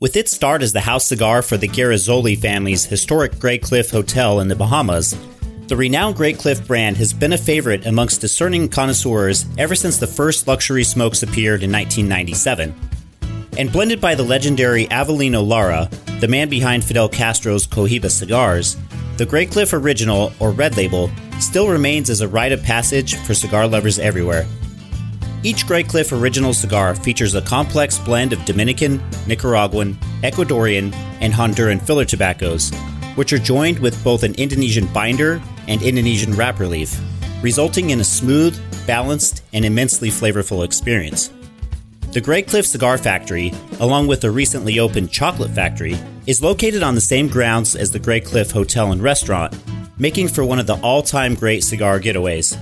With its start as the house cigar for the Garzaroli family's historic Graycliff Hotel in the Bahamas, the renowned Graycliff brand has been a favorite amongst discerning connoisseurs ever since the first luxury smokes appeared in 1997. And blended by the legendary Avelino Lara, the man behind Fidel Castro's Cohiba cigars, the Graycliff Original, or Red Label, still remains as a rite of passage for cigar lovers everywhere. Each Graycliff Original cigar features a complex blend of Dominican, Nicaraguan, Ecuadorian, and Honduran filler tobaccos, which are joined with both an Indonesian binder and Indonesian wrapper leaf, resulting in a smooth, balanced, and immensely flavorful experience. The Graycliff Cigar Factory, along with the recently opened Chocolate Factory, is located on the same grounds as the Graycliff Hotel and Restaurant, making for one of the all time great cigar getaways.